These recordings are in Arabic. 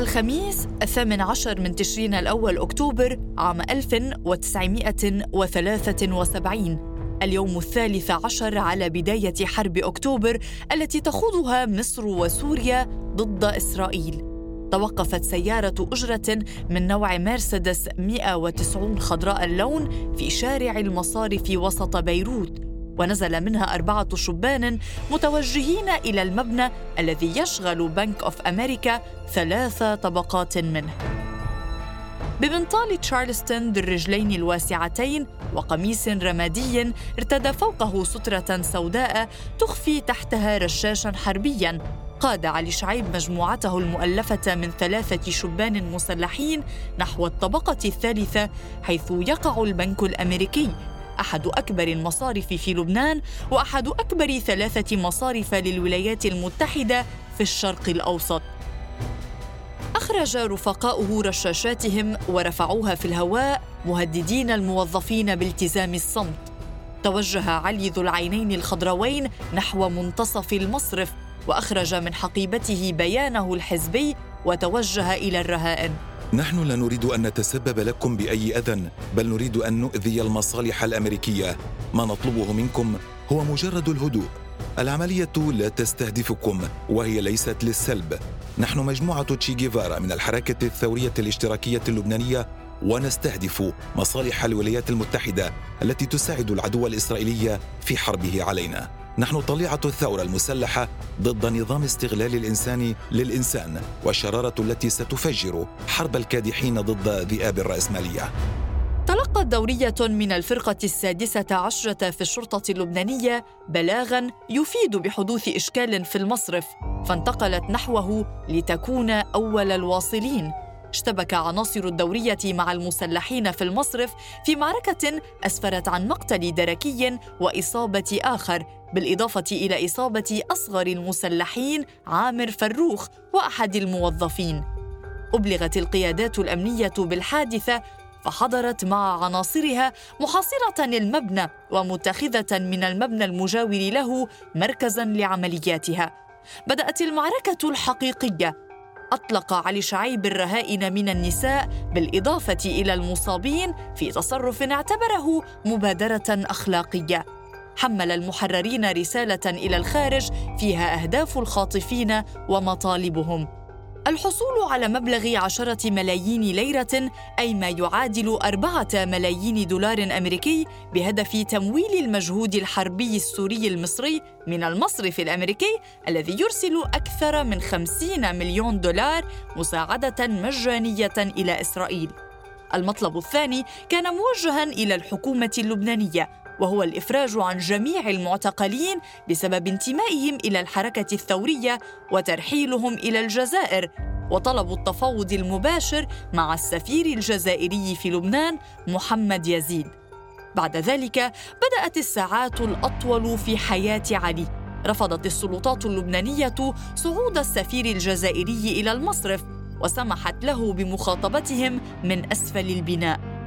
الخميس الثامن عشر من تشرين الأول أكتوبر عام 1973 اليوم الثالث عشر على بداية حرب أكتوبر التي تخوضها مصر وسوريا ضد إسرائيل. توقفت سيارة أجرة من نوع مرسيدس 190 خضراء اللون في شارع المصارف وسط بيروت. ونزل منها أربعة شبان متوجهين إلى المبنى الذي يشغل بنك أوف أمريكا ثلاث طبقات منه. ببنطال تشارلستون ذي الرجلين الواسعتين وقميص رمادي ارتدى فوقه سترة سوداء تخفي تحتها رشاشا حربيا. قاد علي شعيب مجموعته المؤلفة من ثلاثة شبان مسلحين نحو الطبقة الثالثة حيث يقع البنك الأمريكي أحد أكبر المصارف في لبنان وأحد أكبر ثلاثة مصارف للولايات المتحدة في الشرق الأوسط. أخرج رفقاؤه رشاشاتهم ورفعوها في الهواء مهددين الموظفين بالتزام الصمت. توجه علي ذو العينين الخضروين نحو منتصف المصرف وأخرج من حقيبته بيانه الحزبي وتوجه إلى الرهائن. نحن لا نريد أن نتسبب لكم بأي أذى بل نريد أن نؤذي المصالح الأمريكية. ما نطلبه منكم هو مجرد الهدوء. العملية لا تستهدفكم وهي ليست للسلب. نحن مجموعة تشي جيفارا من الحركة الثورية الاشتراكية اللبنانية ونستهدف مصالح الولايات المتحدة التي تساعد العدو الإسرائيلي في حربه علينا. نحن طليعة الثورة المسلحة ضد نظام استغلال الإنسان للإنسان والشرارة التي ستفجر حرب الكادحين ضد ذئاب الرأسمالية تلقت دورية من الفرقة السادسة عشرة في الشرطة اللبنانية بلاغاً يفيد بحدوث إشكال في المصرف، فانتقلت نحوه لتكون أول الواصلين. اشتبك عناصر الدورية مع المسلحين في المصرف في معركة أسفرت عن مقتل دركي وإصابة آخر بالإضافة إلى إصابة أصغر المسلحين عامر فروخ وأحد الموظفين. أبلغت القيادات الأمنية بالحادثة فحضرت مع عناصرها محاصرة المبنى ومتخذة من المبنى المجاور له مركزا لعملياتها. بدأت المعركة الحقيقية أطلق علي شعيب الرهائن من النساء بالإضافة إلى المصابين في تصرف اعتبره مبادرة أخلاقية. حمل المحررين رسالة إلى الخارج فيها أهداف الخاطفين ومطالبهم. الحصول على مبلغ عشرة ملايين ليرة أي ما يعادل أربعة ملايين دولار أمريكي بهدف تمويل المجهود الحربي السوري المصري من المصرف الأمريكي الذي يرسل أكثر من خمسين مليون دولار مساعدة مجانية إلى إسرائيل. المطلب الثاني كان موجها إلى الحكومة اللبنانية وهو الإفراج عن جميع المعتقلين بسبب انتمائهم إلى الحركة الثورية وترحيلهم إلى الجزائر وطلب التفاوض المباشر مع السفير الجزائري في لبنان محمد يزيد. بعد ذلك بدأت الساعات الأطول في حياة علي. رفضت السلطات اللبنانية صعود السفير الجزائري إلى المصرف وسمحت له بمخاطبتهم من أسفل البناء.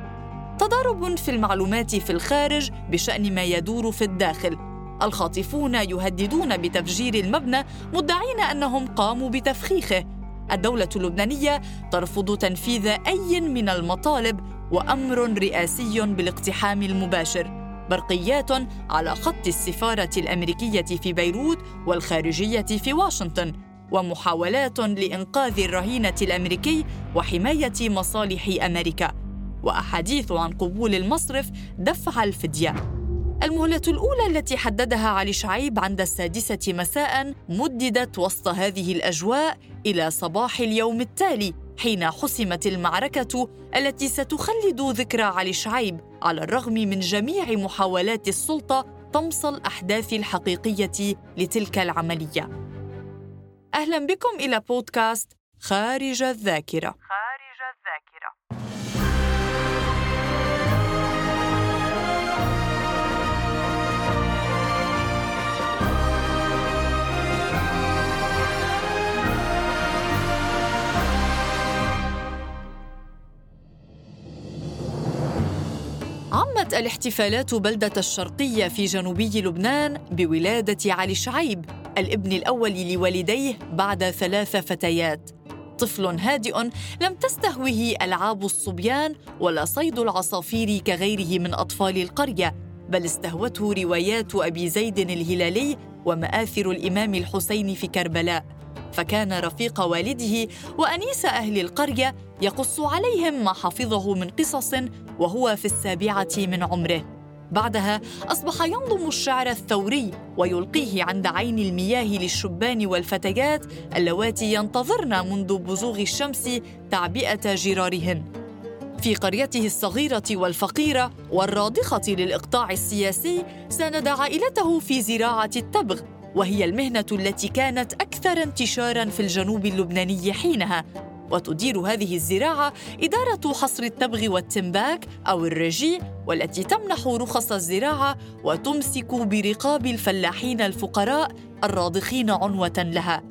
تضارب في المعلومات في الخارج بشأن ما يدور في الداخل. الخاطفون يهددون بتفجير المبنى مدعين أنهم قاموا بتفخيخه. الدولة اللبنانية ترفض تنفيذ أي من المطالب وأمر رئاسي بالاقتحام المباشر برقيات على خط السفارة الأمريكية في بيروت والخارجية في واشنطن ومحاولات لإنقاذ الرهينة الأمريكي وحماية مصالح أمريكا. وأحاديث عن قبول المصرف دفع الفدية المهلة الأولى التي حددها علي شعيب عند السادسة مساء مددت وسط هذه الأجواء إلى صباح اليوم التالي حين حسمت المعركة التي ستخلد ذكرى علي شعيب على الرغم من جميع محاولات السلطة طمس الأحداث الحقيقية لتلك العملية. أهلا بكم إلى بودكاست خارج الذاكرة. عمت الاحتفالات بلدة الشرقية في جنوبي لبنان بولادة علي شعيب الابن الأول لوالديه بعد ثلاث فتيات. طفل هادئ لم تستهوه ألعاب الصبيان ولا صيد العصافير كغيره من أطفال القرية بل استهوته روايات أبي زيد الهلالي ومآثر الإمام الحسين في كربلاء. فكان رفيق والده وأنيس أهل القرية يقص عليهم ما حفظه من قصص وهو في السابعة من عمره. بعدها أصبح ينظم الشعر الثوري ويلقيه عند عين المياه للشبان والفتيات اللواتي ينتظرن منذ بزوغ الشمس تعبئة جرارهن في قريته الصغيرة والفقيرة والراضخه للإقطاع السياسي ساند عائلته في زراعة التبغ وهي المهنة التي كانت أكثر انتشارا في الجنوب اللبناني حينها. وتدير هذه الزراعة إدارة حصر التبغ والتمباك أو الرجي والتي تمنح رخص الزراعة وتمسك برقاب الفلاحين الفقراء الراضخين عنوة لها.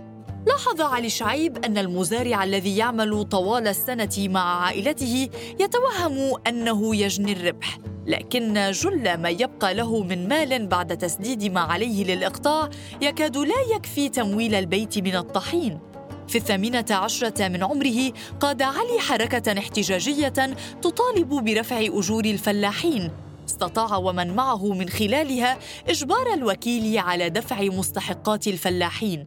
لاحظ علي شعيب أن المزارع الذي يعمل طوال السنة مع عائلته يتوهم أنه يجني الربح لكن جل ما يبقى له من مال بعد تسديد ما عليه للإقطاع يكاد لا يكفي تمويل البيت من الطحين. في الثامنة عشرة من عمره قاد علي حركة احتجاجية تطالب برفع أجور الفلاحين. استطاع ومن معه من خلالها إجبار الوكيل على دفع مستحقات الفلاحين.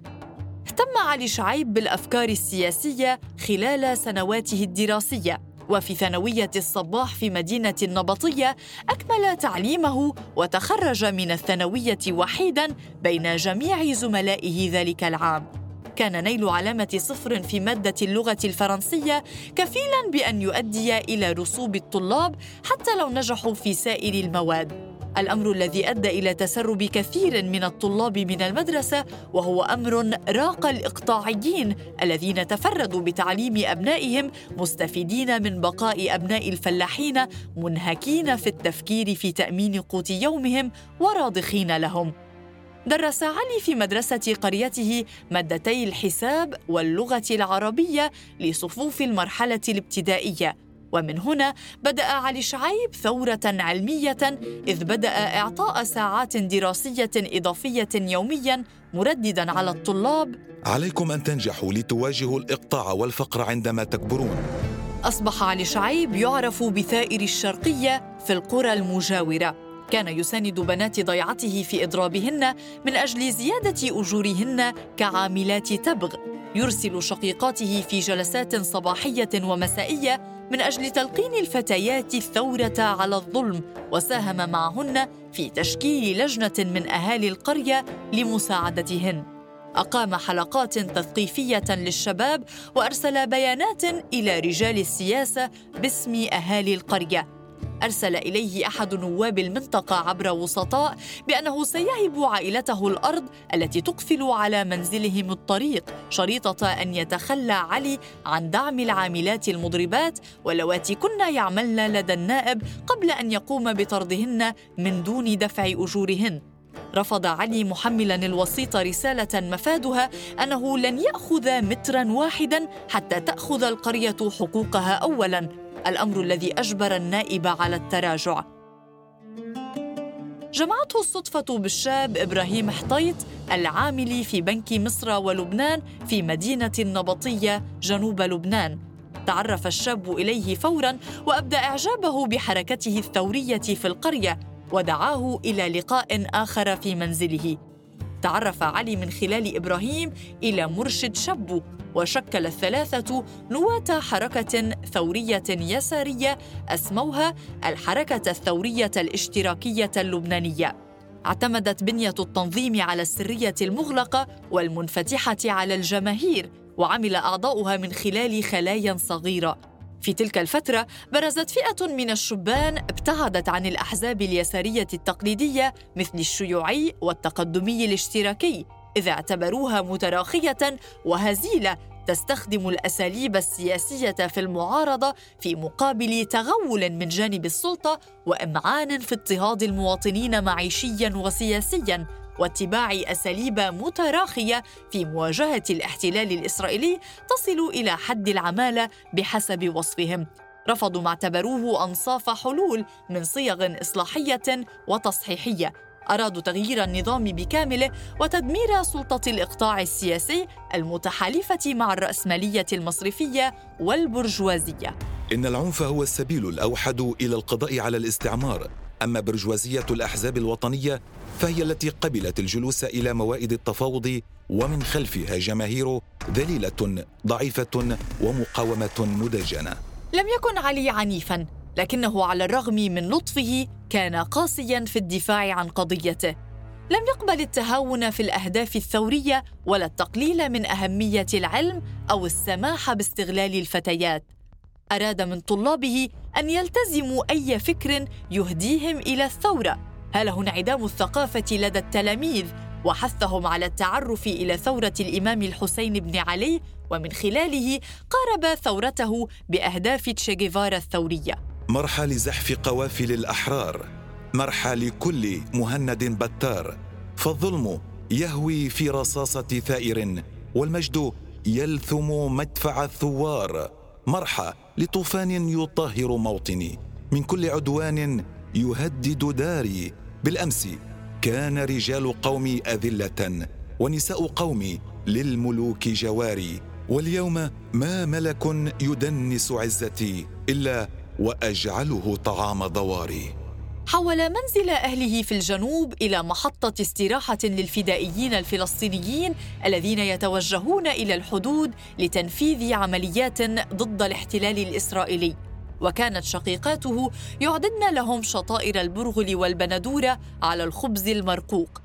اهتم علي شعيب بالأفكار السياسية خلال سنواته الدراسية. وفي ثانوية الصباح في مدينة النبطية أكمل تعليمه وتخرج من الثانوية وحيدا بين جميع زملائه ذلك العام. كان نيل علامة صفر في مادة اللغة الفرنسية كفيلا بأن يؤدي إلى رسوب الطلاب حتى لو نجحوا في سائر المواد. الأمر الذي أدى إلى تسرب كثير من الطلاب من المدرسة وهو أمر راق الإقطاعيين الذين تفردوا بتعليم أبنائهم مستفيدين من بقاء أبناء الفلاحين منهكين في التفكير في تأمين قوت يومهم وراضخين لهم. درس علي في مدرسة قريته مادتي الحساب واللغة العربية لصفوف المرحلة الابتدائية. ومن هنا بدأ علي شعيب ثورة علمية إذ بدأ إعطاء ساعات دراسية إضافية يوميا مرددا على الطلاب. عليكم أن تنجحوا لتواجهوا الإقطاع والفقر عندما تكبرون. أصبح علي شعيب يعرف بثائر الشرقية في القرى المجاورة. كان يساند بنات ضيعته في إضرابهن من أجل زيادة أجورهن كعاملات تبغ. يرسل شقيقاته في جلسات صباحية ومسائية من أجل تلقين الفتيات الثورة على الظلم وساهم معهن في تشكيل لجنة من أهالي القرية لمساعدتهن. أقام حلقات تثقيفية للشباب وأرسل بيانات إلى رجال السياسة باسم أهالي القرية. أرسل إليه أحد نواب المنطقة عبر وسطاء بأنه سيهب عائلته الأرض التي تقفل على منزلهم الطريق شريطة أن يتخلى علي عن دعم العاملات المضربات واللواتي كن يعملن لدى النائب قبل أن يقوم بطردهن من دون دفع أجورهن. رفض علي محملا الوسيط رسالة مفادها أنه لن يأخذ مترا واحدا حتى تأخذ القرية حقوقها اولا. الأمر الذي أجبر النائب على التراجع. جمعته الصدفة بالشاب إبراهيم حطيط العامل في بنك مصر ولبنان في مدينة النبطية جنوب لبنان. تعرف الشاب إليه فوراً وأبدى إعجابه بحركته الثورية في القرية ودعاه إلى لقاء آخر في منزله. تعرف علي من خلال إبراهيم إلى مرشد شبو وشكل الثلاثة نواة حركة ثورية يسارية أسموها الحركة الثورية الاشتراكية اللبنانية. اعتمدت بنية التنظيم على السرية المغلقة والمنفتحة على الجماهير، وعمل أعضاؤها من خلال خلايا صغيرة. في تلك الفترة برزت فئة من الشبان ابتعدت عن الأحزاب اليسارية التقليدية مثل الشيوعي والتقدمي الاشتراكي إذ اعتبروها متراخية وهزيلة تستخدم الأساليب السياسية في المعارضة في مقابل تغول من جانب السلطة وإمعان في اضطهاد المواطنين معيشيا وسياسيا. واتباع أساليب متراخية في مواجهة الاحتلال الإسرائيلي تصل إلى حد العمالة بحسب وصفهم. رفضوا ما اعتبروه أنصاف حلول من صيغ إصلاحية وتصحيحية. أرادوا تغيير النظام بكامله وتدمير سلطة الإقطاع السياسي المتحالفة مع الرأسمالية المصرفية والبرجوازية. إن العنف هو السبيل الأوحد إلى القضاء على الاستعمار. أما برجوازية الأحزاب الوطنية فهي التي قبلت الجلوس إلى موائد التفاوض ومن خلفها جماهير ذليلة ضعيفة ومقاومة مدجنة. لم يكن علي عنيفا لكنه على الرغم من لطفه كان قاسيا في الدفاع عن قضيته. لم يقبل التهاون في الأهداف الثورية ولا التقليل من أهمية العلم أو السماح باستغلال الفتيات. أراد من طلابه أن يلتزموا أي فكر يهديهم إلى الثورة. هاله انعدام الثقافة لدى التلاميذ وحثهم على التعرف إلى ثورة الإمام الحسين بن علي؟ ومن خلاله قارب ثورته بأهداف تشيغيفارا الثورية. مرحى لزحف قوافل الأحرار مرحى لكل مهند بتار. فالظلم يهوي في رصاصة ثائر والمجد يلثم مدفع الثوار. مرحى لطوفان يطهر موطني. من كل عدوان يهدد داري. بالأمس كان رجال قومي أذلة ونساء قومي للملوك جواري. واليوم ما ملك يدنس عزتي إلا وأجعله طعام ضواري حول منزل أهله في الجنوب إلى محطة استراحة للفدائيين الفلسطينيين الذين يتوجهون إلى الحدود لتنفيذ عمليات ضد الاحتلال الإسرائيلي. وكانت شقيقاته يعددن لهم شطائر البرغل والبندورة على الخبز المرقوق.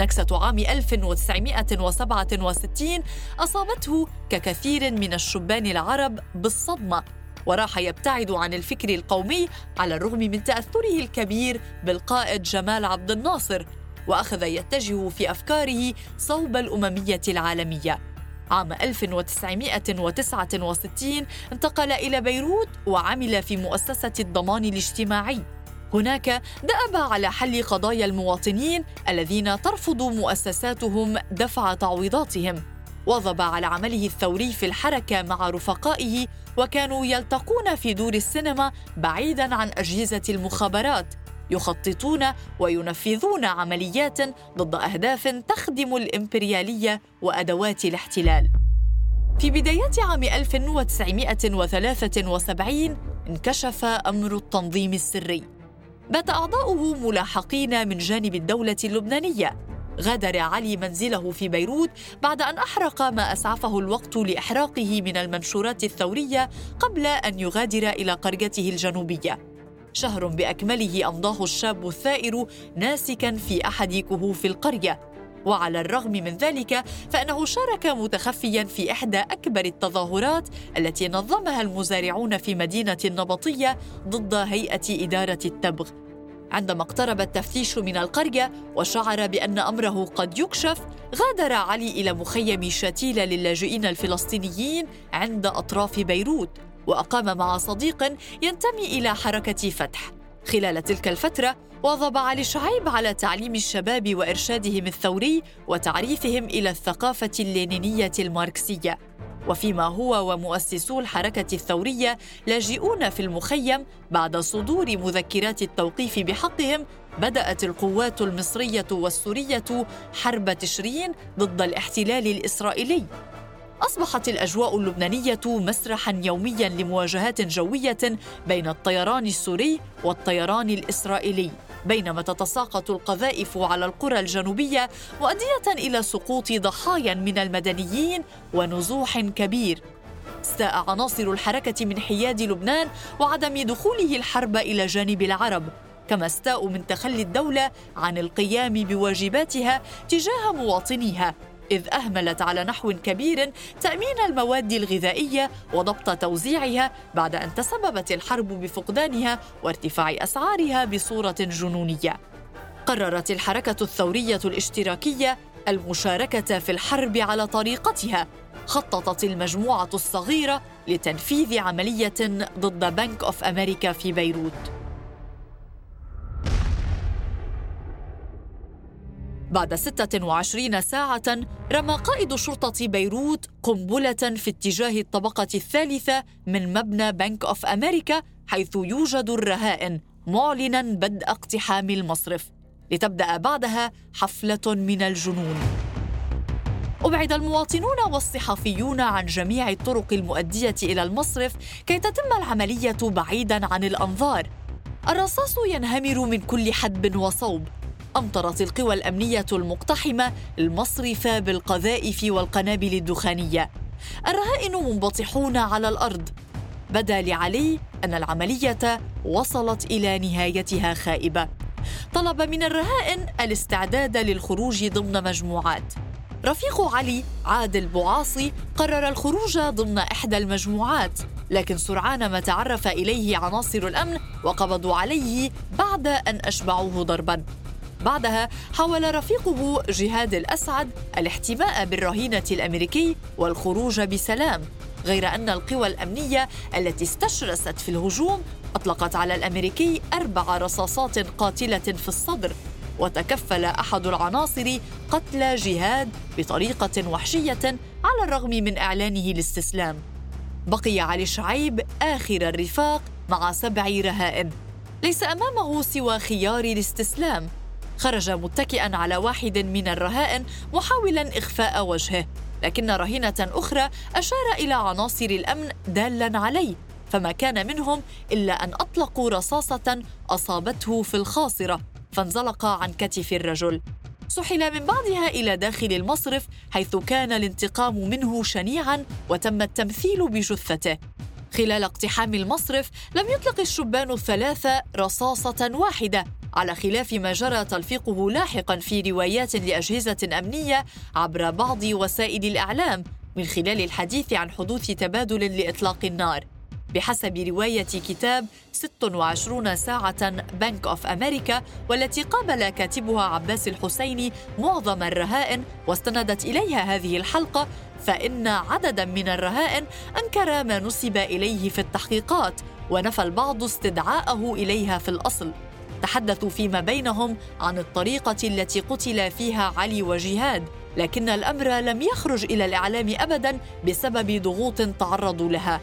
نكسة عام 1967 أصابته ككثير من الشبان العرب بالصدمة. وراح يبتعد عن الفكر القومي على الرغم من تأثره الكبير بالقائد جمال عبد الناصر وأخذ يتجه في أفكاره صوب الأممية العالمية. عام 1969 انتقل إلى بيروت وعمل في مؤسسة الضمان الاجتماعي. هناك دأب على حل قضايا المواطنين الذين ترفض مؤسساتهم دفع تعويضاتهم. واظب على عمله الثوري في الحركة مع رفقائه وكانوا يلتقون في دور السينما بعيدا عن أجهزة المخابرات يخططون وينفذون عمليات ضد أهداف تخدم الإمبريالية وأدوات الاحتلال. في بدايات عام 1973 انكشف أمر التنظيم السري. بات أعضاؤه ملاحقين من جانب الدولة اللبنانية. غادر علي منزله في بيروت بعد أن أحرق ما أسعفه الوقت لإحراقه من المنشورات الثورية قبل أن يغادر إلى قريته الجنوبية. شهر بأكمله أمضاه الشاب الثائر ناسكا في أحد كهوف القرية. وعلى الرغم من ذلك فإنه شارك متخفيا في إحدى أكبر التظاهرات التي نظمها المزارعون في مدينة النبطية ضد هيئة إدارة التبغ. عندما اقترب التفتيش من القرية وشعر بأن أمره قد يكشف غادر علي إلى مخيم شتيلة للاجئين الفلسطينيين عند أطراف بيروت وأقام مع صديق ينتمي إلى حركة فتح. خلال تلك الفترة واظب علي شعيب على تعليم الشباب وإرشادهم الثوري وتعريفهم إلى الثقافة اللينينية الماركسية. وفيما هو ومؤسسو الحركة الثورية لاجئون في المخيم بعد صدور مذكرات التوقيف بحقهم بدأت القوات المصرية والسورية حرب تشرين ضد الاحتلال الإسرائيلي. أصبحت الأجواء اللبنانية مسرحا يوميا لمواجهات جوية بين الطيران السوري والطيران الإسرائيلي بينما تتساقط القذائف على القرى الجنوبية مؤديه إلى سقوط ضحايا من المدنيين ونزوح كبير. استاء عناصر الحركة من حياد لبنان وعدم دخوله الحرب إلى جانب العرب كما استاءوا من تخلي الدولة عن القيام بواجباتها تجاه مواطنيها. إذ أهملت على نحو كبير تأمين المواد الغذائية وضبط توزيعها بعد أن تسببت الحرب بفقدانها وارتفاع أسعارها بصورة جنونية. قررت الحركة الثورية الاشتراكية المشاركة في الحرب على طريقتها خططت المجموعة الصغيرة لتنفيذ عملية ضد بنك أوف أمريكا في بيروت بعد 26 ساعة رمى قائد شرطة بيروت قنبلة في اتجاه الطبقة الثالثة من مبنى بنك أوف أمريكا حيث يوجد الرهائن معلنا بدء اقتحام المصرف. لتبدأ بعدها حفلة من الجنون. أبعد المواطنون والصحفيون عن جميع الطرق المؤدية إلى المصرف كي تتم العملية بعيداً عن الأنظار. الرصاص ينهمر من كل حدب وصوب. أمطرت القوى الأمنية المقتحمة المصرف بالقذائف والقنابل الدخانية. الرهائن منبطحون على الأرض. بدا لعلي أن العملية وصلت إلى نهايتها خائبة. طلب من الرهائن الاستعداد للخروج ضمن مجموعات. رفيق علي عادل بوعاصي قرر الخروج ضمن إحدى المجموعات لكن سرعان ما تعرف إليه عناصر الأمن وقبضوا عليه بعد أن أشبعوه ضرباً. بعدها حاول رفيقه جهاد الأسعد الاحتماء بالرهينة الأمريكي والخروج بسلام غير أن القوى الأمنية التي استشرست في الهجوم أطلقت على الأمريكي أربع رصاصات قاتلة في الصدر وتكفل أحد العناصر قتل جهاد بطريقة وحشية على الرغم من إعلانه الاستسلام. بقي علي شعيب آخر الرفاق مع سبع رهائن. ليس أمامه سوى خيار الاستسلام. خرج متكئا على واحد من الرهائن محاولا إخفاء وجهه. لكن رهينة أخرى أشار إلى عناصر الأمن دالا عليه فما كان منهم إلا أن أطلقوا رصاصة أصابته في الخاصرة فانزلق عن كتف الرجل. سحل من بعدها إلى داخل المصرف حيث كان الانتقام منه شنيعا وتم التمثيل بجثته. خلال اقتحام المصرف لم يطلق الشبان الثلاثة رصاصة واحدة على خلاف ما جرى تلفيقه لاحقا في روايات لأجهزة أمنية عبر بعض وسائل الإعلام من خلال الحديث عن حدوث تبادل لإطلاق النار. بحسب رواية كتاب 26 ساعة بنك أوف أمريكا والتي قابل كاتبها عباس الحسيني معظم الرهائن واستندت إليها هذه الحلقة فإن عددا من الرهائن أنكر ما نسب إليه في التحقيقات ونفى البعض استدعاءه إليها في الأصل. تحدثوا فيما بينهم عن الطريقة التي قتل فيها علي وجهاد لكن الأمر لم يخرج إلى الإعلام أبدا بسبب ضغوط تعرضوا لها.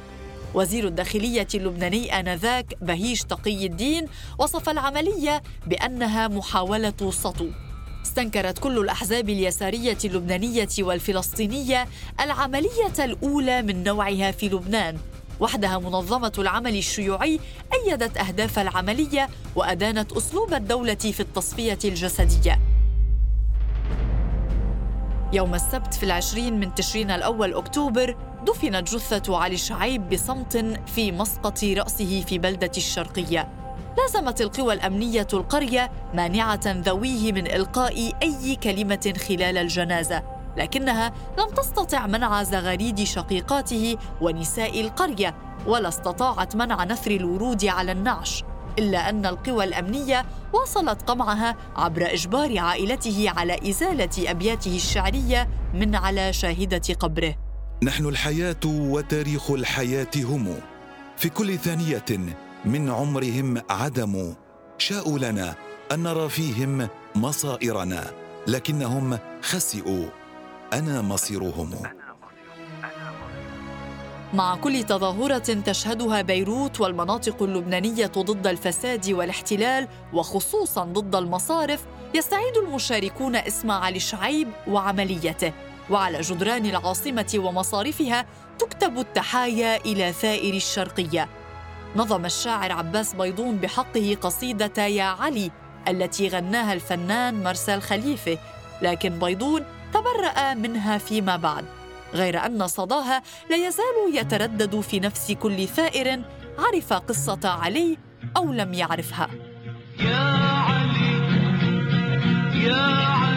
وزير الداخلية اللبناني آنذاك بهيج تقي الدين وصف العملية بأنها محاولة سطو استنكرت كل الأحزاب اليسارية اللبنانية والفلسطينية العملية الأولى من نوعها في لبنان. وحدها منظمة العمل الشيوعي أيدت أهداف العملية وأدانت أسلوب الدولة في التصفية الجسدية. يوم السبت في العشرين من تشرين الأول أكتوبر دفنت جثة علي شعيب بصمت في مسقط رأسه في بلدة الشرقية. لازمت القوى الأمنية القرية مانعة ذويه من إلقاء أي كلمة خلال الجنازة لكنها لم تستطع منع زغاريد شقيقاته ونساء القرية ولا استطاعت منع نثر الورود على النعش إلا أن القوى الأمنية واصلت قمعها عبر إجبار عائلته على إزالة أبياته الشعرية من على شاهدة قبره. نحن الحياة وتاريخ الحياة هم. في كل ثانية من عمرهم عدموا شاءوا لنا أن نرى فيهم مصائرنا لكنهم خسئوا. أنا مصيرهم. مع كل تظاهرة تشهدها بيروت والمناطق اللبنانية ضد الفساد والاحتلال وخصوصا ضد المصارف يستعيد المشاركون اسم علي شعيب وعمليته. وعلى جدران العاصمة ومصارفها تكتب التحايا إلى ثائر الشرقية. نظم الشاعر عباس بيضون بحقه قصيدة يا علي التي غناها الفنان مرسال خليفة. لكن بيضون تبرأ منها فيما بعد. غير أن صداها لا يزال يتردد في نفس كل ثائر عرف قصة علي أو لم يعرفها. يا علي يا علي.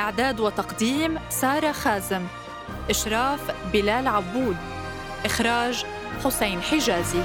إعداد وتقديم سارة خازم إشراف بلال عبود إخراج حسين حجازي.